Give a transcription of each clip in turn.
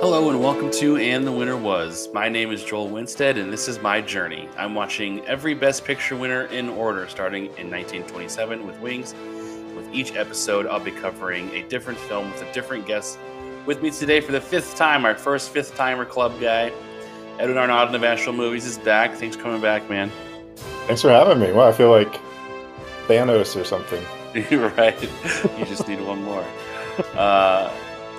Hello and welcome to And the Winner Was. My name is Joel Winstead and this is my journey. I'm watching every Best Picture winner in order, starting in 1927 with Wings. With each episode, I'll be covering a different film with a different guest. With me today for the fifth time, our first fifth timer club guy, Edwin Arnaudin of Asheville Movies is back. Thanks for coming back, man. Thanks for having me. Wow, I feel like Thanos or something. You're right. You just need one more. Uh,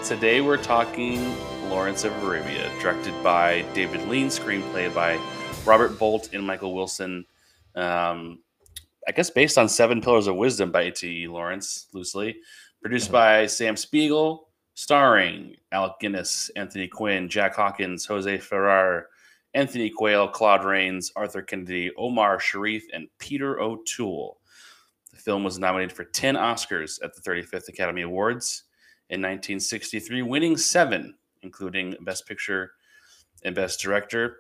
today we're talking Lawrence of Arabia, directed by David Lean, screenplay by Robert Bolt and Michael Wilson. Um, I guess based on Seven Pillars of Wisdom by A.T.E. Lawrence, loosely. Produced by Sam Spiegel, starring Alec Guinness, Anthony Quinn, Jack Hawkins, Jose Ferrer, Anthony Quayle, Claude Rains, Arthur Kennedy, Omar Sharif, and Peter O'Toole. The film was nominated for 10 Oscars at the 35th Academy Awards in 1963, winning seven, including Best Picture and Best Director.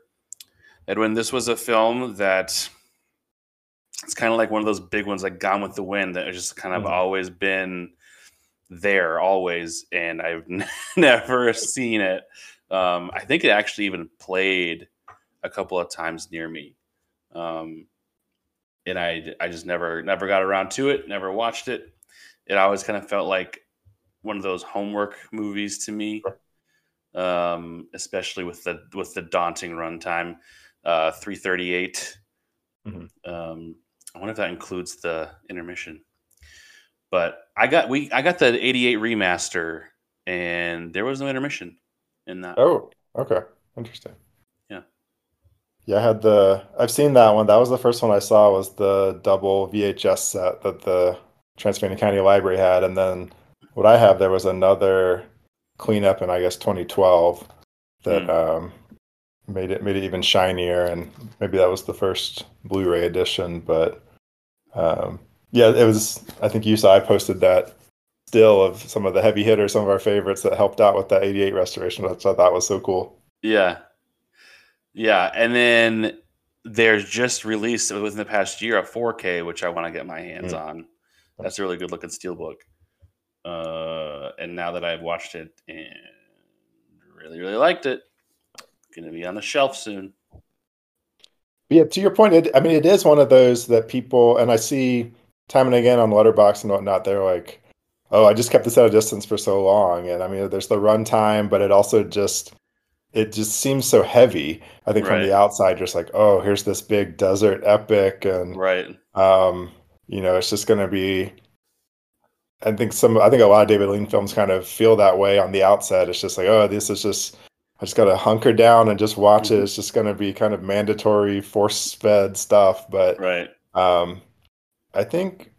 Edwin, this was a film that it's kind of like one of those big ones, like Gone with the Wind, that has just kind of Mhm. always been there, always, and I've never seen it. Um, I think it actually even played a couple of times near me. Um, and I I just never never got around to it, never watched it. It always kind of felt like one of those homework movies to me, um, especially with the with the daunting runtime, uh, three thirty eight. Mhm. Um, I wonder if that includes the intermission. But I got we I got the eighty eight remaster, and there was no intermission in that. Oh, okay. Interesting. Yeah. Yeah, I had the I've seen that one. That was the first one I saw was the double VHS set that the Transylvania County Library had. And then what I have there was another cleanup in I guess 2012 that Hmm. um made it made it even shinier and maybe that was the first Blu-ray edition, but um yeah, it was I think you saw I posted that still of some of the heavy hitters, some of our favorites that helped out with that 88 restoration, which I thought was so cool. Yeah. Yeah. And then there's just released within the past year a 4K, which I want to get my hands Mm. on. That's a really good looking steelbook. Uh, and now that I've watched it and really, really liked it, going to be on the shelf soon. But yeah, to your point, it, I mean, it is one of those that people, and I see time and again on Letterboxd and whatnot, they're like, "Oh, I just kept this at a distance for so long," and I mean, there's the runtime, but it also just, it just seems so heavy. I think from the outside, just like, "Oh, here's this big desert epic," and Right. um, you know, it's just going to be. I think some, I think a lot of David Lean films kind of feel that way on the outset. It's just like, oh, this is just, I just got to hunker down and just watch it. Mhm. It's just going to be kind of mandatory, force fed stuff. But Right. um, I think,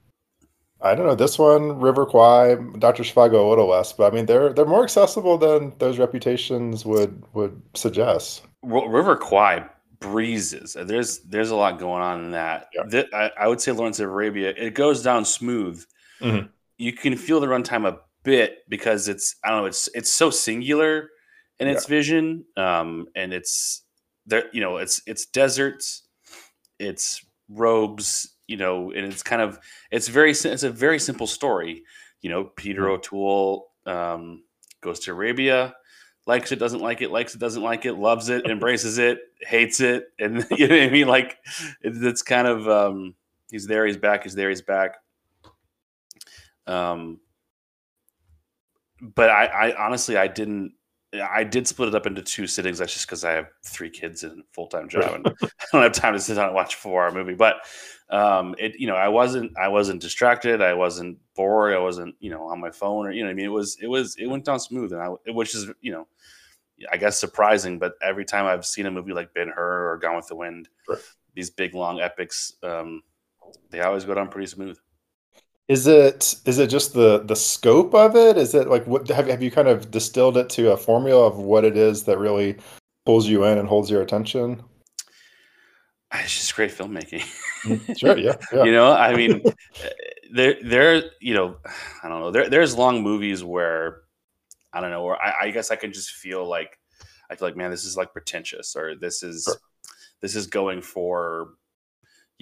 I don't know, this one, River Kwai, Dr. Zhivago, a little less, but I mean, they're they're more accessible than those reputations would would suggest. R- River Kwai breezes. There's there's a lot going on in that. Yeah. I, I would say Lawrence of Arabia. It goes down smooth. Mhm. You can feel the runtime a bit because it's I don't know. It's it's so singular in its vision, um, and it's there. You know, it's it's deserts, it's robes. You know, and it's kind of it's very it's a very simple story. You know, Peter Mhm. O'Toole um, goes to Arabia likes it, doesn't like it, likes it, doesn't like it, loves it, embraces it, hates it, and you know what I mean. Like it, it's kind of um, he's there, he's back, he's there, he's back. Um, but I, I honestly, I didn't. I did split it up into two sittings. That's just because I have three kids and full time job, and I don't have time to sit down and watch a four hour movie. But um, it, you know, I wasn't, I wasn't distracted. I wasn't bored. I wasn't, you know, on my phone or you know, I mean, it was, it was, it went down smooth, and I, which is, you know, I guess surprising. But every time I've seen a movie like Ben Hur or Gone with the Wind, Sure. these big long epics, um, they always go down pretty smooth. Is it is it just the the scope of it? Is it like what have have you kind of distilled it to a formula of what it is that really pulls you in and holds your attention? It's just great filmmaking. Sure, yeah, yeah. you know, I mean, uh, there, there, you know, I don't know. There, there's long movies where I don't know, where I, I guess I can just feel like I feel like, man, this is like pretentious, or this is Sure. this is going for,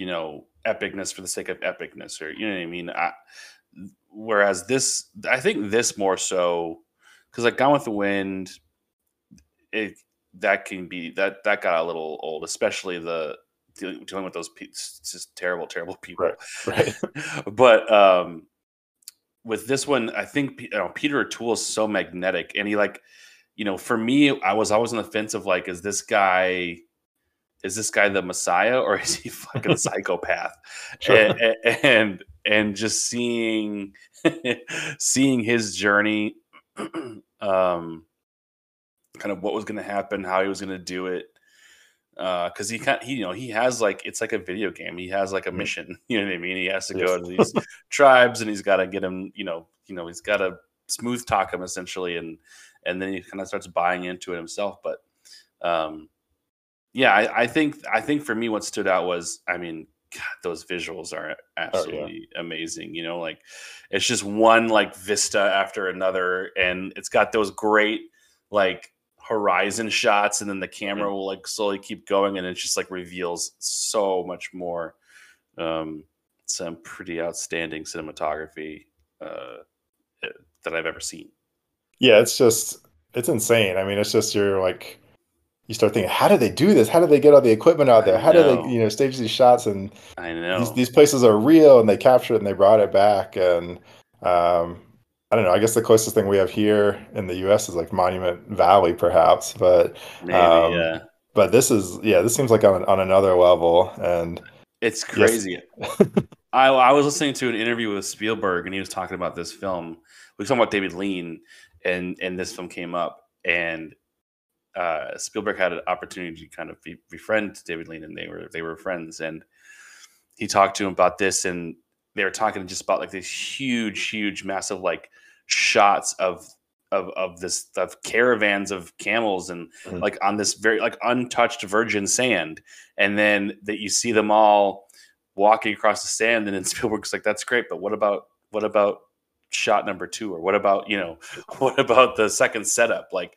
you know, epicness for the sake of epicness, or you know what I mean. I, whereas this, I think this more so because like Gone with the Wind, it that can be that that got a little old, especially the dealing, dealing with those it's just terrible, terrible people. Right. Right. but um, with this one, I think you know, Peter O'Toole is so magnetic, and he like, you know, for me, I was always on the fence of like, is this guy, is this guy the Messiah or is he fucking a psychopath? Sure. And, and and just seeing seeing his journey, um, kind of what was going to happen, how he was going to do it, because he kind he you know he has like it's like a video game. He has like a mission. You know what I mean? He has to Yes. go to these tribes and he's got to get him. You know, you know he's got to smooth talk him essentially, and and then he kind of starts buying into it himself. But um, yeah, I, I think I think for me what stood out was I mean. God, those visuals are absolutely amazing. You know, like it's just one like vista after another, and it's got those great like horizon shots and then the camera will like slowly keep going and it just like reveals so much more um some pretty outstanding cinematography uh that i've ever seen Yeah, it's just it's insane. I mean, it's just you're like you start thinking, how do they do this? How do they get all the equipment out there? How do they, you know, stage these shots and i know these these places are real and they captured it and they brought it back and um I don't know. I guess the closest thing we have here in the U.S. is like Monument Valley, perhaps. But maybe um, yeah but this is yeah, this seems like on on another level. And It's crazy. I, I was listening to an interview with Spielberg, and he was talking about this film. We were talking about David Lean, and and this film came up, and uh, Spielberg had an opportunity to kind of be, befriend David Lean, and they were they were friends, and he talked to him about this, and they were talking just about like these huge, huge, massive like shots of of of this of caravans of camels and Mhm. like on this very like untouched virgin sand and then that you see them all walking across the sand and then Spielberg's like that's great but what about what about shot number 2 or what about you know what about the second setup like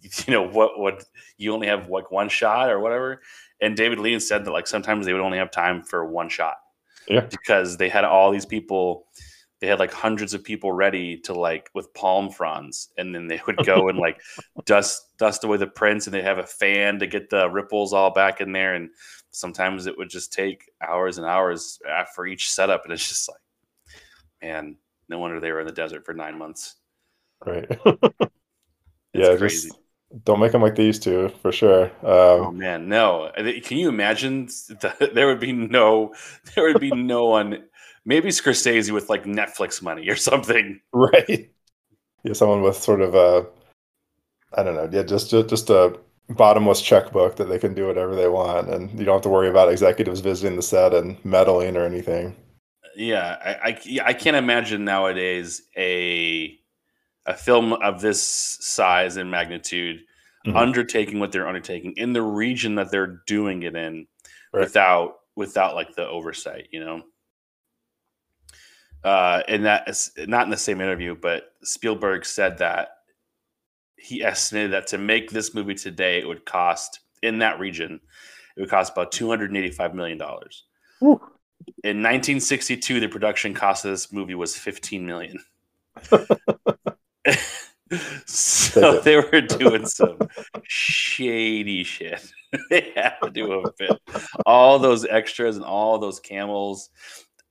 you know what what you only have like one shot or whatever and David Lean said that like sometimes they would only have time for one shot Yeah. because they had all these people they had like hundreds of people ready to like with palm fronds and then they would go and like dust dust away the prints and they have a fan to get the ripples all back in there and sometimes it would just take hours and hours uh, for each setup and it's just like man no wonder they were in the desert for nine months. Right, yeah, crazy. just don't make them like they used to for sure. oh Um, man no. Can you imagine that there would be no there would be no one maybe scorsese with like netflix money or something. Right, yeah, someone with sort of a I don't know, yeah, just just just a bottomless checkbook that they can do whatever they want, and you don't have to worry about executives visiting the set and meddling or anything. Yeah I, I yeah, I can't imagine nowadays a a film of this size and magnitude Mhm. undertaking what they're undertaking in the region that they're doing it in Right. without without like the oversight you know uh and that is not in the same interview but spielberg said that he estimated that to make this movie today it would cost in that region it would cost about 285 million dollars Whew. In 1962 the production cost of this movie was 15 million. So they were doing some shady shit. They had to do a bit. All those extras and all those camels.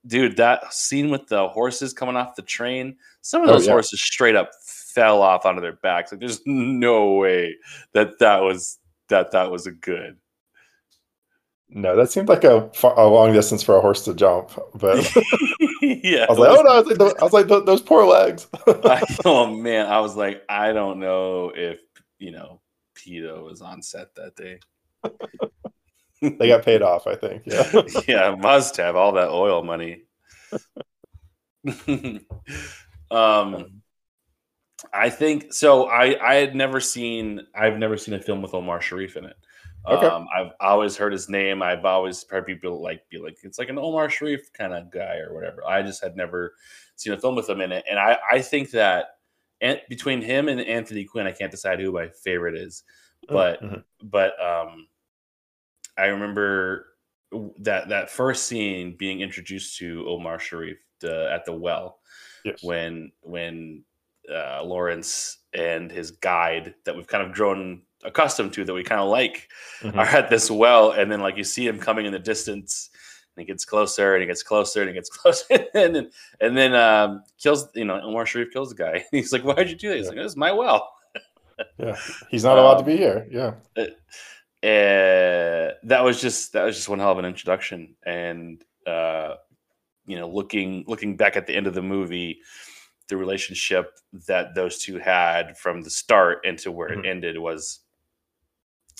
Dude that scene with the horses coming off the train some of Oh, those yeah. horses straight up fell off onto their backs. Like there's no way that that was that that was a good No, that seemed like a, a long distance for a horse to jump, but yeah I was like, oh no, I was like, tho- I was like "Tho- those poor legs. I, oh man, I was like, I don't know if you know PETA was on set that day. they got paid off, I think. Yeah. yeah, must have all that oil money. um, I think so. I I had never seen I've never seen a film with Omar Sharif in it. Okay. Um, I've always heard his name. I've always heard people like be like it's like an Omar Sharif kind of guy or whatever. I just had never seen a film with him in it, and I I think that and between him and Anthony Quinn, I can't decide who my favorite is, but Mhm. but um, I remember that that first scene being introduced to Omar Sharif at the well Yes. when when uh, Lawrence and his guide that we've kind of grown accustomed to that we kind of like Mhm. are at this well, and then like you see him coming in the distance, and he gets closer and he gets closer and he gets closer, and then and then um, kills you know Omar Sharif kills the guy. He's like, "Why'd you do that?" He's Yeah. like, "This is my well." Yeah, he's not allowed to be here. Yeah, uh, that was just that was just one hell of an introduction and uh you know looking looking back at the end of the movie the relationship that those two had from the start into where Mhm. it ended was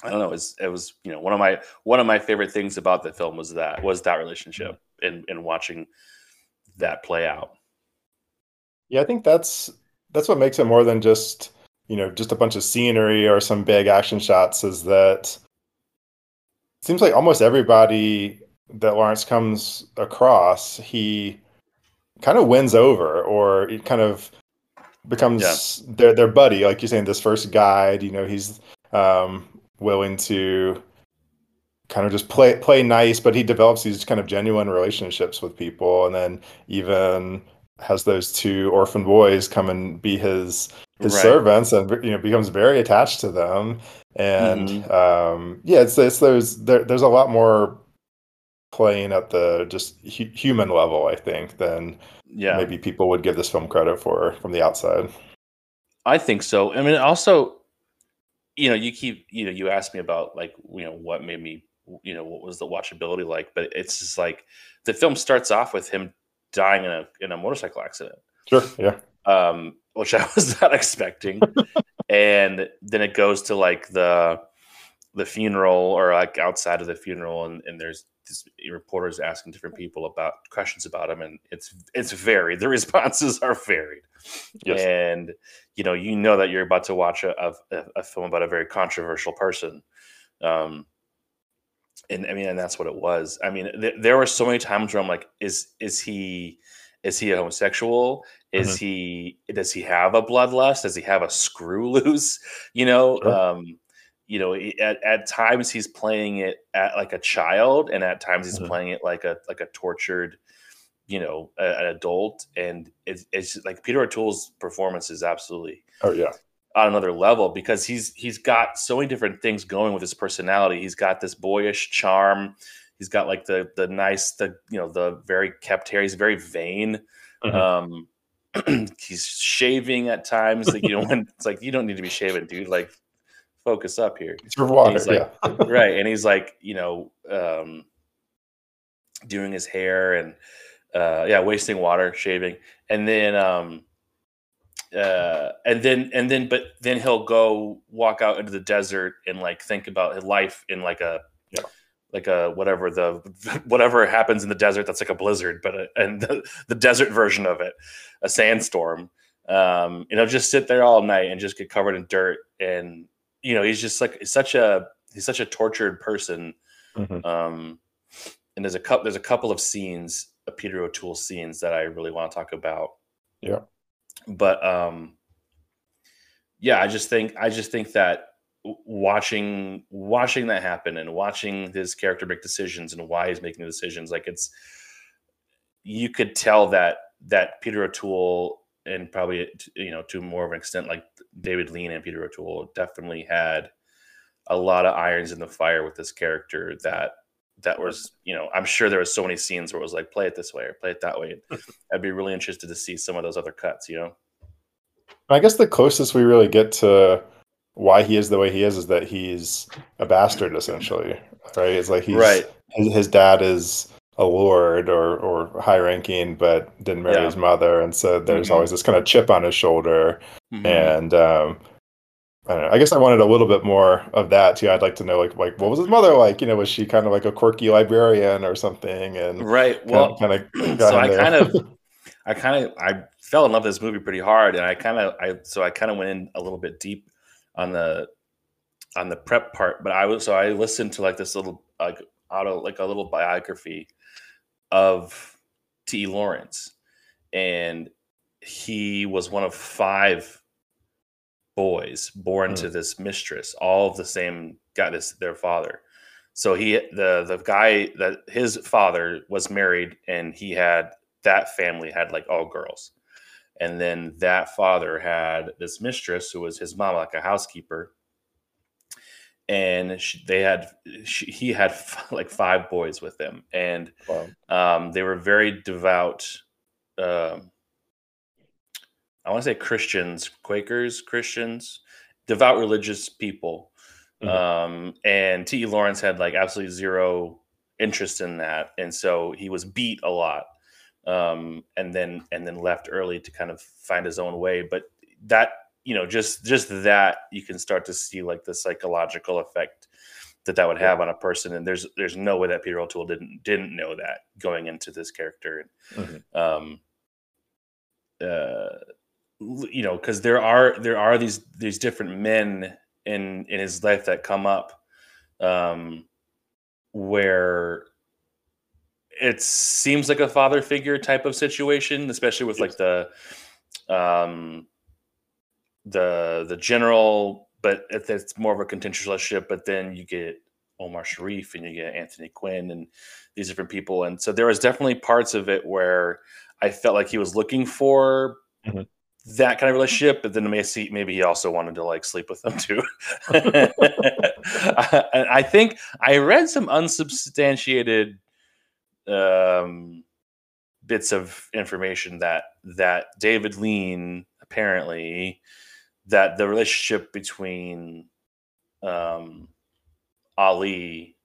i don't know it was, it was you know one of my one of my favorite things about the film was that was that relationship and and watching that play out yeah. I think that's that's what makes it more than just you know just a bunch of scenery or some big action shots. Is that it seems like almost everybody that Lawrence comes across, he kind of wins over, or it kind of becomes their their buddy. Like you're saying, this first guide, you know, he's um, willing to kind of just play play nice, but he develops these kind of genuine relationships with people, and then even has those two orphan boys come and be his his Right. servants, and you know becomes very attached to them. And Mhm. um, yeah, it's it's those there, there's a lot more playing at the just hu- human level, I think, than yeah maybe people would give this film credit for from the outside. I think so. I mean, also, you know, you keep, you know, you asked me about like, you know, what made me, you know, what was the watchability like? But it's just like the film starts off with him dying in a in a motorcycle accident, Sure. Yeah. um, which I was not expecting, and then it goes to like the the funeral or like outside of the funeral, and, and there's this reporters asking different people about questions about him, and it's it's varied. The responses are varied. Yes. and you know you know that you're about to watch a, a, a film about a very controversial person. Um and i mean and that's what it was. I mean th- there were so many times where i'm like is is he is he a homosexual? Is he does he have a bloodlust? Does he have a screw loose? You know Sure. um you know at, at times he's playing it at like a child and at times he's Mhm. playing it like a like a tortured you know a, an adult and it's, it's like peter o'toole's performance is absolutely Oh yeah. on another level because he's he's got so many different things going with his personality he's got this boyish charm he's got like the the nice the you know the very kept hair he's very vain Mhm. um he's shaving at times like you know when it's like you don't need to be shaving dude like focus up here It's for water. Like- yeah. right and he's like you know um doing his hair and uh yeah wasting water shaving and then um uh and then and then but then he'll go walk out into the desert and like think about his life in like a Yeah. like a whatever the whatever happens in the desert that's like a blizzard but a, and the, the desert version of it a sandstorm um and he'll just sit there all night and just get covered in dirt and you know he's just like he's such a he's such a tortured person Mhm. um and there's a couple there's a couple of scenes of peter o'toole scenes that i really want to talk about Yeah. but um yeah i just think i just think that watching watching that happen and watching his character make decisions and why he's making the decisions like it's you could tell that that peter o'toole and probably you know to more of an extent like david lean and peter o'toole definitely had a lot of irons in the fire with this character that that was you know i'm sure there was so many scenes where it was like play it this way or play it that way i'd be really interested to see some of those other cuts you know I guess the closest we really get to why he is the way he is is that he's a bastard, essentially. Right? It's like he's Right. His, his dad is a lord or or high ranking, but didn't marry Yeah. his mother, and so there's Mhm. always this kind of chip on his shoulder. Mhm. And um, I don't know. I guess I wanted a little bit more of that too. I'd like to know like like what was his mother like? You know, was she kind of like a quirky librarian or something? And right well kind of, kind of so I kind of, I kind of, I fell in love with this movie pretty hard, and I kind of, I so I kind of went in a little bit deep on the on the prep part, but I was so I listened to like this little like auto like a little biography of T. Lawrence, and he was one of five boys born Hmm. to this mistress, all of the same got this their father. So he the the guy that his father was married and he had that family had like all girls. And then that father had this mistress who was his mom, like a housekeeper. And she, they had she, he had f- like five boys with him, and Wow. um, they were very devout. Um, I want to say Christians, Quakers, Christians, devout religious people. Mhm. Um, and T.E. Lawrence had like absolutely zero interest in that, and so he was beat a lot, um, and then and then left early to kind of find his own way. But that you know, just just that you can start to see like the psychological effect that that would have on a person. And there's there's no way that Peter O'Toole didn't didn't know that going into this character. Mhm. Um, uh, you know, because there are there are these these different men in in his life that come up, um, where it seems like a father figure type of situation, especially with like the um the the general, but it's more of a contentious relationship. But then you get Omar Sharif and you get Anthony Quinn and these different people, and so there was definitely parts of it where I felt like he was looking for Mhm. that kind of relationship, but then maybe maybe he also wanted to like sleep with them too. and I think I read some unsubstantiated um, bits of information that that David Lean apparently that the relationship between um, Ali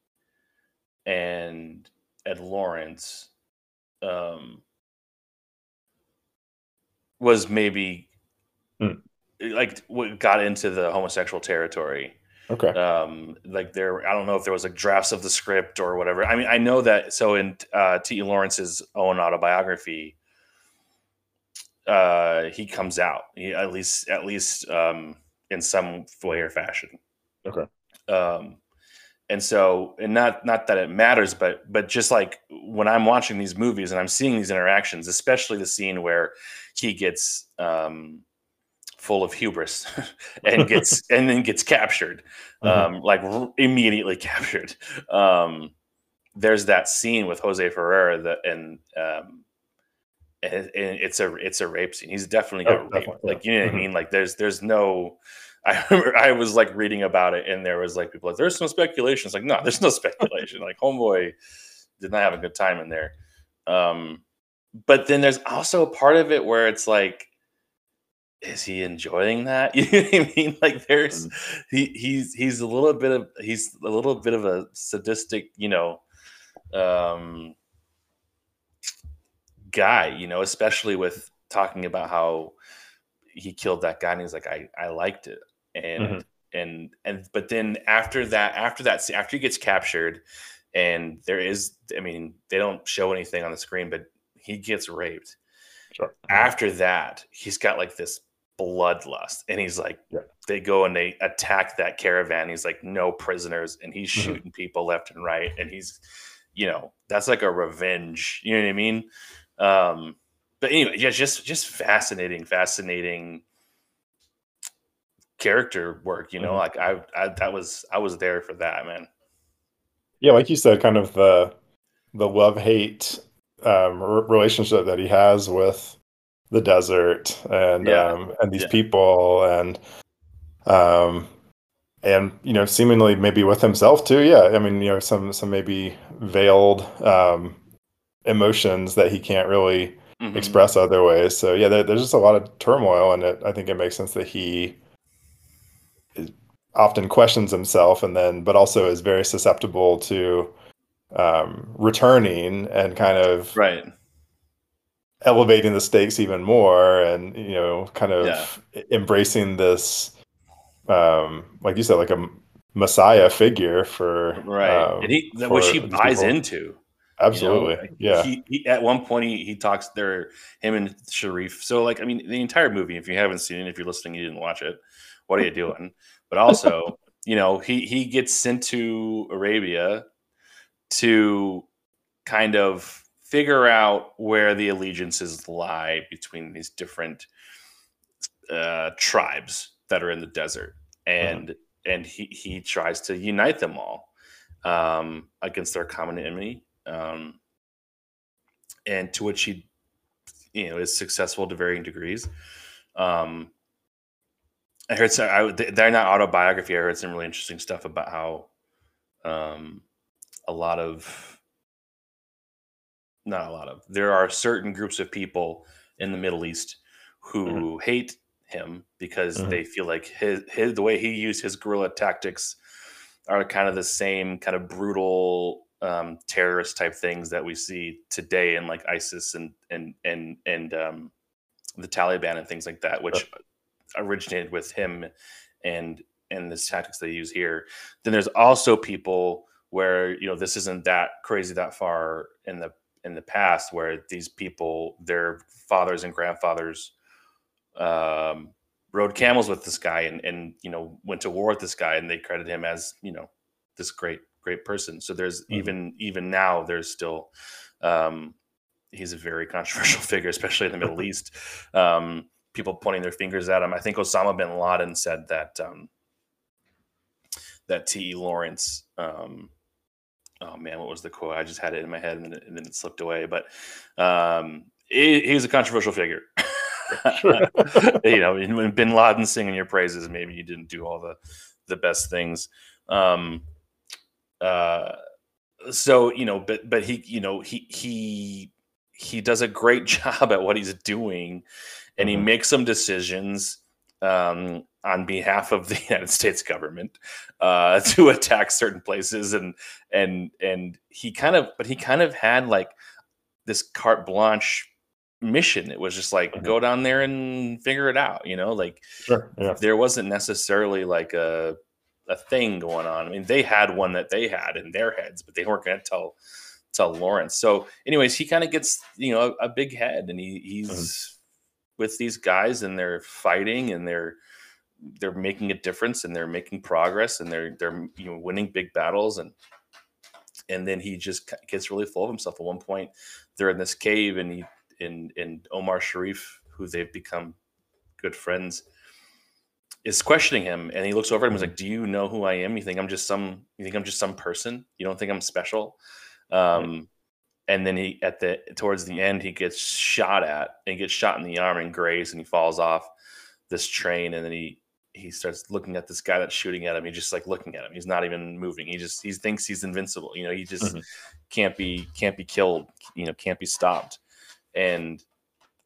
and Ed Lawrence um, was maybe Hmm. like what got into the homosexual territory Okay. um like there i don't know if there was like drafts of the script or whatever i mean i know that so in uh t lawrence's own autobiography uh he comes out he, at least at least um in some way or fashion Okay. um and so and not not that it matters but but just like when i'm watching these movies and i'm seeing these interactions especially the scene where he gets um full of hubris and gets and then gets captured Mhm. um like r- immediately captured um there's that scene with jose ferrer that and um and, it's a it's a rape scene he's definitely Oh, got raped definitely, like you know what i mean like there's there's no I remember I was like reading about it, and there was like people like, "There's some speculation." It's like, no, there's no speculation. like, homeboy did not have a good time in there. Um, but then there's also a part of it where it's like, is he enjoying that? You know what I mean? Like, there's he he's he's a little bit of he's a little bit of a sadistic, you know, um, guy. You know, especially with talking about how he killed that guy, and he's like, I I liked it, and Mhm. and and but then after that, after that, after he gets captured, and there is, I mean, they don't show anything on the screen, but he gets raped Sure. after that, he's got like this bloodlust, and he's like, Yeah. they go and they attack that caravan. He's like, no prisoners, and he's Mhm. shooting people left and right, and he's, you know, that's like a revenge. You know what I mean? Um, but anyway, yeah, just just fascinating, fascinating character work. You know, Mhm. like I, I that was I was there for that, man. Yeah, like you said, kind of the the love hate um, r- relationship that he has with the desert and Yeah. um, and these Yeah. people and um and you know seemingly maybe with himself too. Yeah, I mean you know some some maybe veiled um, emotions that he can't really Mhm. express other ways. So yeah, there, there's just a lot of turmoil, and it, I think it makes sense that he often questions himself, and then but also is very susceptible to um, returning and kind of Right. elevating the stakes even more, and you know, kind of Yeah. embracing this, um, like you said, like a messiah figure for Right. um, and he, which he buys people. into. You know? Absolutely, Like, yeah. He, he at one point he, he talks there him and Sharif. So like I mean the entire movie. If you haven't seen it, if you're listening, you didn't watch it. What are you doing? But also, you know, he he gets sent to Arabia to kind of figure out where the allegiances lie between these different uh, tribes that are in the desert, and and he he tries to unite them all um, against their common enemy, um, and to which he you know is successful to varying degrees. Um, I heard some. I, they're not autobiography. I heard some really interesting stuff about how um, a lot of not a lot of there are certain groups of people in the Middle East who mm-hmm. hate him because mm-hmm. they feel like his, his the way he used his guerrilla tactics are kind of the same kind of brutal um, terrorist type things that we see today in like ISIS and and and and um, the Taliban and things like that, which originated with him and and the tactics they use here. Then there's also people where you know this isn't that crazy that far in the in the past where these people their fathers and grandfathers um, rode camels with this guy and and you know went to war with this guy and they credit him as you know this great great person so there's mm-hmm. even even now there's still um, he's a very controversial figure especially in the middle east um, people pointing their fingers at him i think osama bin laden said that um, that T.E. Lawrence. Um, oh man, what was the quote? I just had it in my head and then it, and then it slipped away. But um, he, he's a controversial figure. you know, when Bin Laden singing your praises, maybe you didn't do all the the best things. Um, uh, so you know, but but he, you know, he he he does a great job at what he's doing, and mm-hmm. he makes some decisions um, on behalf of the United States government uh, to attack certain places, and and and he kind of, but he kind of had like this carte blanche mission. It was just like mm-hmm. go down there and figure it out, you know. Like sure, yeah. there wasn't necessarily like a a thing going on. I mean, they had one that they had in their heads, but they weren't going to tell tell Lawrence. So, anyways, he kind of gets you know a, a, big head, and he he's mm-hmm. with these guys, and they're fighting, and they're they're making a difference and they're making progress and they're they're you know winning big battles and and then he just gets really full of himself at one point they're in this cave and he in in Omar Sharif who they've become good friends is questioning him and he looks over at him and was like do you know who I am you think I'm just some you think I'm just some person you don't think I'm special um and then he at the towards the end he gets shot at and gets shot in the arm and grazed and he falls off this train and then he he starts looking at this guy that's shooting at him. He's just like looking at him. He's not even moving. He just he thinks he's invincible. You know, he just mm-hmm. can't be can't be killed. You know, can't be stopped. And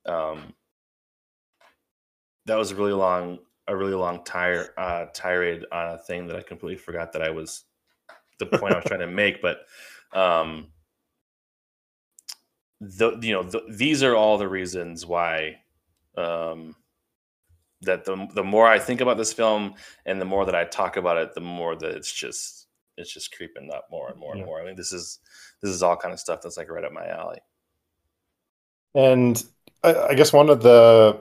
um, that was a really long a really long tire uh, tirade on a thing that I completely forgot that I was the point I was trying to make. But um, the you know the, these are all the reasons why um that the the more I think about this film and the more that I talk about it, the more that it's just it's just creeping up more and more and yeah. more. I mean, this is this is all kind of stuff that's like right up my alley. And I, I guess one of the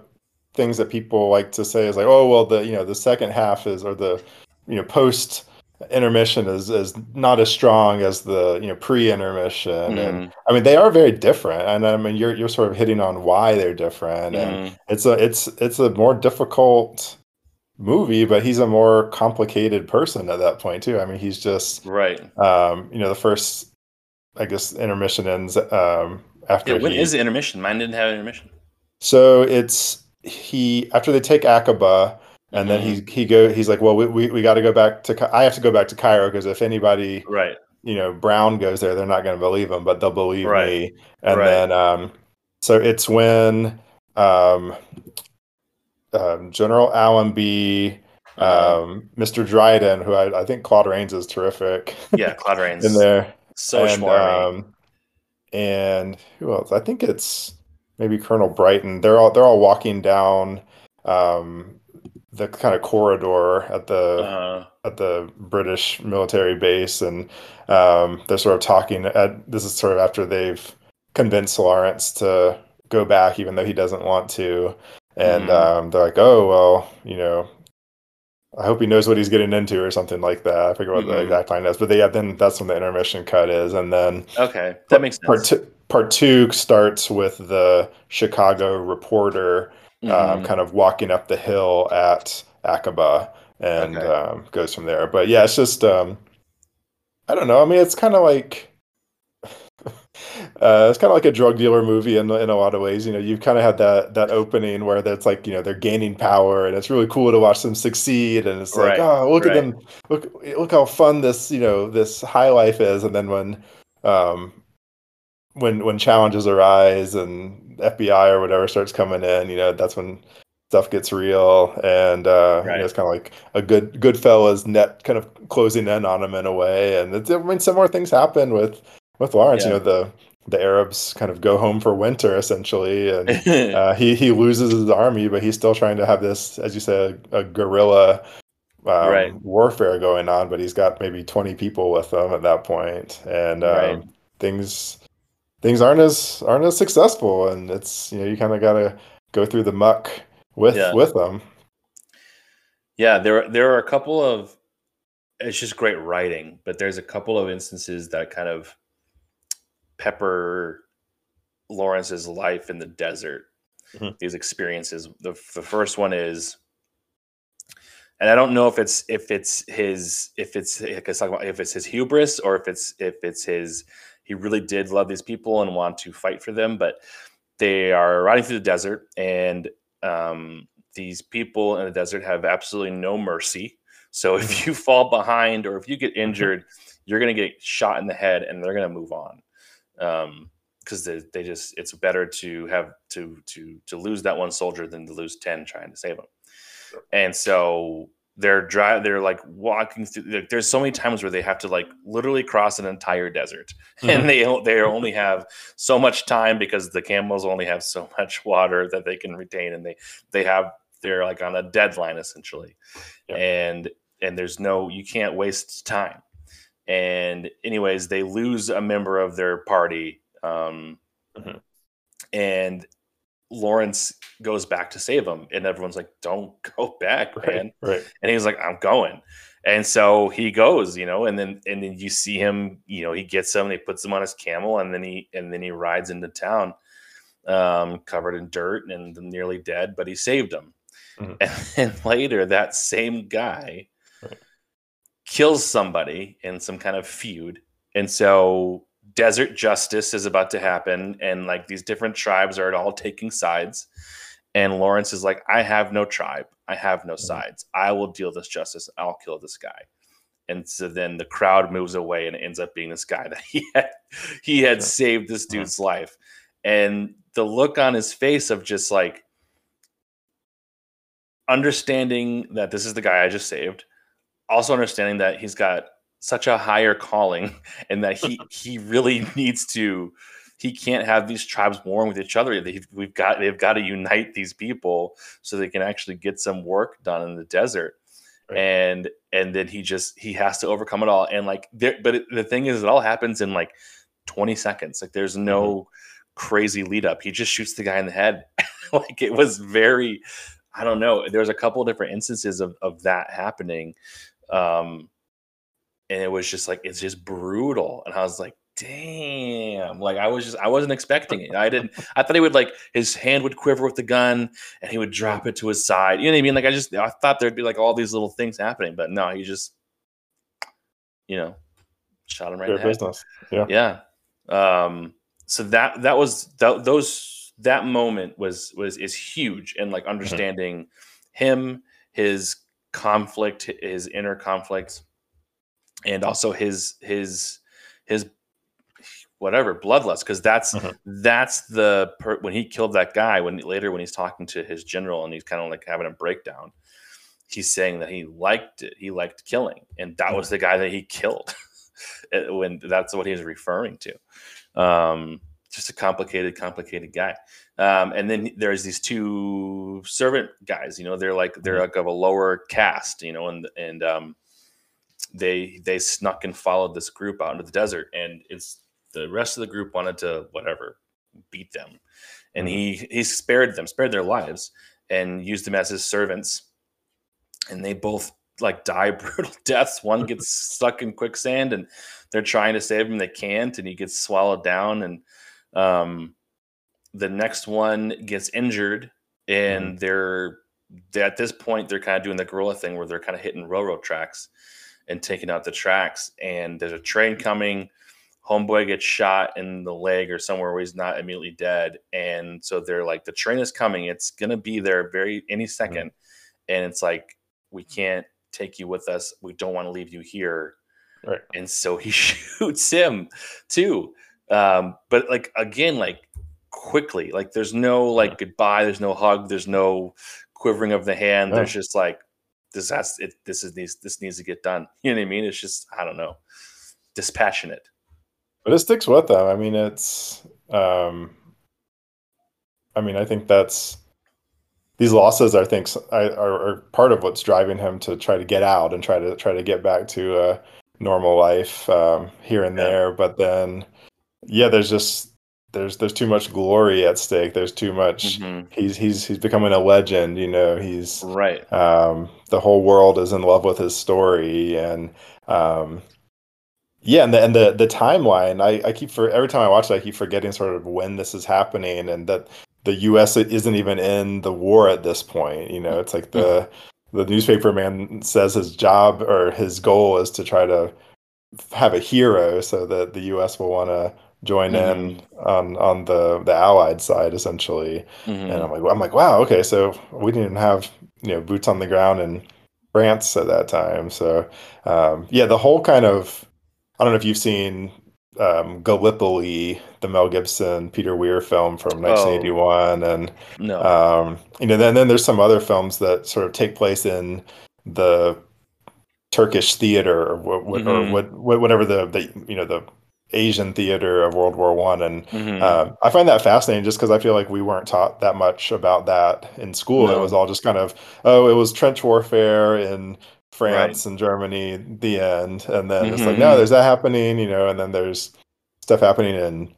things that people like to say is like, oh well, the you know the second half is or the you know post intermission is is not as strong as the you know pre-intermission. Mm-hmm. and i mean they are very different. And i mean you're you're sort of hitting on why they're different. Mm-hmm. and it's a it's it's a more difficult movie but he's a more complicated person at that point too. I mean he's just right. um you know the first i guess intermission ends um after yeah, when he, is the intermission? Mine didn't have intermission. So it's he after they take aqaba and mm-hmm. then he he go he's like well we, we, we got to go back to i have to go back to cairo because if anybody right. you know brown goes there they're not going to believe him but they'll believe right. me and right. then um so it's when um, um general allenby um mr dryden who I, I think claude rains is terrific yeah claude rains. in there. So and, um, and who else? I think it's maybe colonel brighton they're all they're all walking down um the kind of corridor at the uh, at the British military base, and um, they're sort of talking. At, this is sort of after they've convinced Lawrence to go back, even though he doesn't want to. And mm um, they're like, "Oh well, you know, I hope he knows what he's getting into, or something like that." I forget what mm-hmm. the exact line is, but they, yeah, then that's when the intermission cut is, and then okay, that makes sense. Part two, part two starts with the Chicago reporter um, mm-hmm. kind of walking up the hill at Aqaba and okay. um, goes from there. But yeah, it's just um, I don't know. I mean, it's kind of like Uh, it's kind of like a drug dealer movie in in a lot of ways. You know, you've kind of had that that opening where that's like you know they're gaining power, and it's really cool to watch them succeed. And it's like, oh, look right. at them, look look how fun this you know this high life is. And then when um when when challenges arise and FBI or whatever starts coming in, you know, that's when stuff gets real. And uh, you know, it's kind of like a good Goodfellas net kind of closing in on him in a way. And it's, I mean, similar things happen with with Lawrence. You know, the the Arabs kind of go home for winter essentially, and uh, he he loses his army, but he's still trying to have this, as you said, a guerrilla um, Right. warfare going on. But he's got maybe twenty people with him at that point, and um, Right. things things aren't as aren't as successful, and it's you know you kind of got to go through the muck with Yeah. with them. Yeah, there there are a couple of it's just great writing, but there's a couple of instances that kind of pepper Lawrence's life in the desert. Mhm. These experiences. The the first one is and I don't know if it's if it's his if it's like I was talking about if it's his hubris or if it's if it's his he really did love these people and want to fight for them, but they are riding through the desert and um, these people in the desert have absolutely no mercy. So if you fall behind or if you get injured, you're going to get shot in the head and they're going to move on. Um, because they, they just it's better to have to to to lose that one soldier than to lose 10 trying to save them and so they're dry they're like walking through like, there's so many times where they have to like literally cross an entire desert. And they they only have so much time because the camels only have so much water that they can retain and they they have they're like on a deadline essentially. And and there's no you can't waste time. And anyways they lose a member of their party um Mhm. and lawrence goes back to save him and everyone's like don't go back man. Right, and he's like i'm going. And so he goes you know and then and then you see him you know he gets him and he puts him on his camel and then he and then he rides into town um covered in dirt and nearly dead but he saved him. Mhm. and then later that same guy Right. kills somebody in some kind of feud. And so desert justice is about to happen and like these different tribes are all taking sides. And lawrence is like i have no tribe. I have no mm-hmm. sides. I will deal this justice. I'll kill this guy. And so then the crowd moves away and it ends up being this guy that he had he had saved this dude's life. And the look on his face of just like understanding that this is the guy i just saved also understanding that he's got such a higher calling and that he he really needs to he can't have these tribes warring with each other. They've, we've got they've got to unite these people so they can actually get some work done in the desert. Right. and and then he just he has to overcome it all. And like there but it, the thing is it all happens in like 20 seconds. Like there's no crazy lead up. He just shoots the guy in the head. Like it was very i don't know. There's a couple different instances of, of that happening. Um and it was just like it's just brutal and i was like damn like i was just i wasn't expecting it i didn't i thought he would like his hand would quiver with the gun and he would drop it to his side you know what i mean like i just i thought there'd be like all these little things happening but no he just you know shot him right in Their the head business. Yeah. yeah um so that that was that those that moment was was is huge and like understanding him his conflict his inner conflict and also his his his whatever bloodlust because that's Mhm. that's the per, when he killed that guy when later when he's talking to his general and he's kind of like having a breakdown he's saying that he liked it he liked killing and that was the guy that he killed when that's what he was referring to um just a complicated complicated guy um and then there's these two servant guys you know they're like they're Mhm. like of a lower caste you know and and um they they snuck and followed this group out into the desert and it's the rest of the group wanted to whatever beat them. And he he spared them spared their lives and used them as his servants. And they both like die brutal deaths. One gets stuck in quicksand and they're trying to save him. They can't and he gets swallowed down and um the next one gets injured and they're they- at this point they're kind of doing the guerrilla thing where they're kind of hitting railroad tracks and taking out the tracks. And there's a train coming. Homeboy gets shot in the leg or somewhere where he's not immediately dead. And so they're like the train is coming. It's gonna be there very any 2nd Mhm. and it's like we can't take you with us. We don't want to leave you here. Right. and so he shoots him too. Um but like again like quickly like there's no like goodbye. There's no hug. There's no quivering of the hand. No. there's just like this has it this is needs this needs to get done you know what i mean it's just i don't know dispassionate But it sticks with them. I mean, it's. Um, I mean, I think that's these losses. I think are, are part of what's driving him to try to get out and try to try to get back to a normal life um, here and there. But then, yeah, there's just there's there's too much glory at stake. There's too much. Mhm. He's he's he's becoming a legend. You know, he's right um, the whole world is in love with his story and um, yeah and the, and the the timeline I, I keep for every time i watch it i keep forgetting sort of when this is happening and that the us isn't even in the war at this point you know it's like the the newspaper man says his job or his goal is to try to have a hero so that the us will want to join in on on the the allied side essentially Mhm. and I'm like, I'm like, wow, okay, so we didn't have you know boots on the ground in France at that time. So um, yeah, the whole kind of I don't know if you've seen um, Gallipoli, the Mel Gibson Peter Weir film from 1981, and no um, you know then then there's some other films that sort of take place in the Turkish theater or what, what or Mhm. what, what whatever the, the you know the Asian theater of World War One and Mhm. um, I find that fascinating just because I feel like we weren't taught that much about that in school. It was all just kind of, oh, it was trench warfare in France and Germany, the end. And then it's like, no, there's that happening, you know, and then there's stuff happening in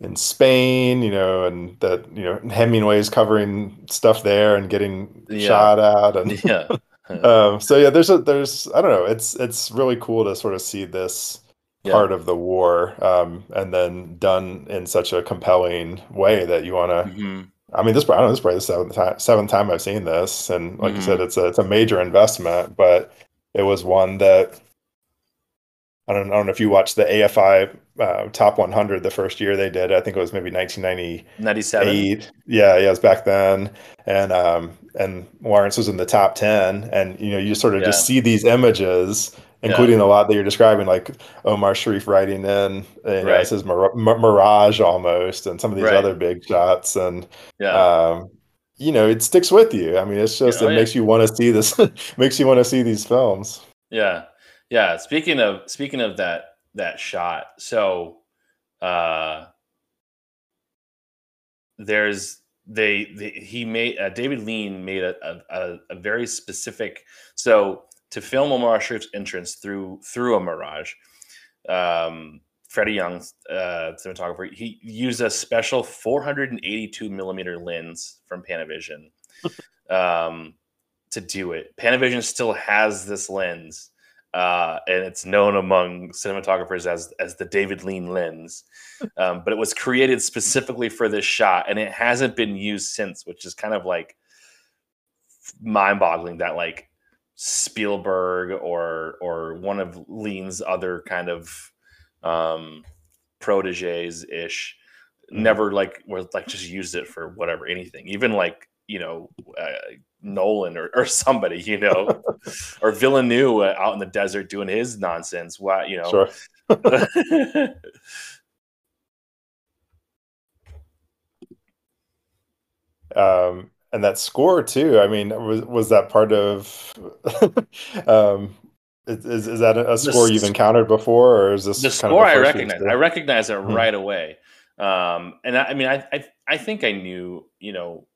in Spain, you know, and that, you know, Hemingway's covering stuff there and getting Yeah. shot at. And yeah um, so yeah, there's a there's I don't know, it's it's really cool to sort of see this Yeah. part of the war um, and then done in such a compelling way that you want to Mhm. i mean this i don't know this is probably the seventh time seventh time i've seen this and like you said it's a it's a major investment but it was one that i don't, I don't know if you watched the afi uh, top 100 the first year they did i think it was maybe 1990 Yeah, yeah, it was back then. And um and Lawrence was in the top ten. And you know, you sort of Yeah. just see these images, including a lot that you're describing, like Omar Sharif writing in, and Right. this is mir- mir- mirage almost, and some of these Right. other big shots. And yeah um, you know, it sticks with you. I mean, it's just Oh, it yeah. makes you want to see this, makes you want to see these films. Yeah. Yeah. Speaking of speaking of that that shot, so uh there's they, they he made uh, David Lean made a, a, a very specific so to film Omar Sharif's entrance through through a mirage. Um Freddie Young, uh, cinematographer, he used a special 482 millimeter lens from Panavision um, to do it. Panavision still has this lens, uh, and it's known among cinematographers as as the David Lean lens. Um, but it was created specifically for this shot, and it hasn't been used since, which is kind of like mind-boggling. That like Spielberg or or one of Lean's other kind of um, proteges ish Mhm. never like was like just used it for whatever anything even like you know uh, nolan or, or somebody you know or villeneuve out in the desert doing his nonsense why you know Sure. um, and that score too. I mean, was was that part of? um, is, is that a score you've encountered before, or is this the kind of score I recognize. I recognize it Hmm. right away. Um, and I, I mean, I, I, I think I knew, you know,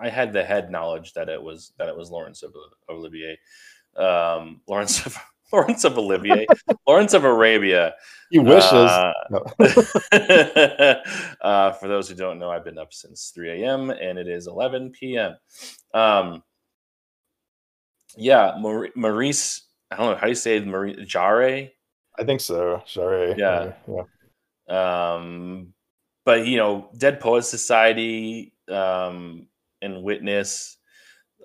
I had the head knowledge that it was that it was Lawrence of Olivier, um, Lawrence of Lawrence of Olivier, Lawrence of Arabia. He wishes. Uh, No. uh, for those who don't know, I've been up since 3 a.m. and it is 11 p.m. Um, yeah, Maurice, Maurice, I don't know how you say it, Maurice Jarre. I think so. Sorry. Yeah. yeah. um but you know dead poets society um and witness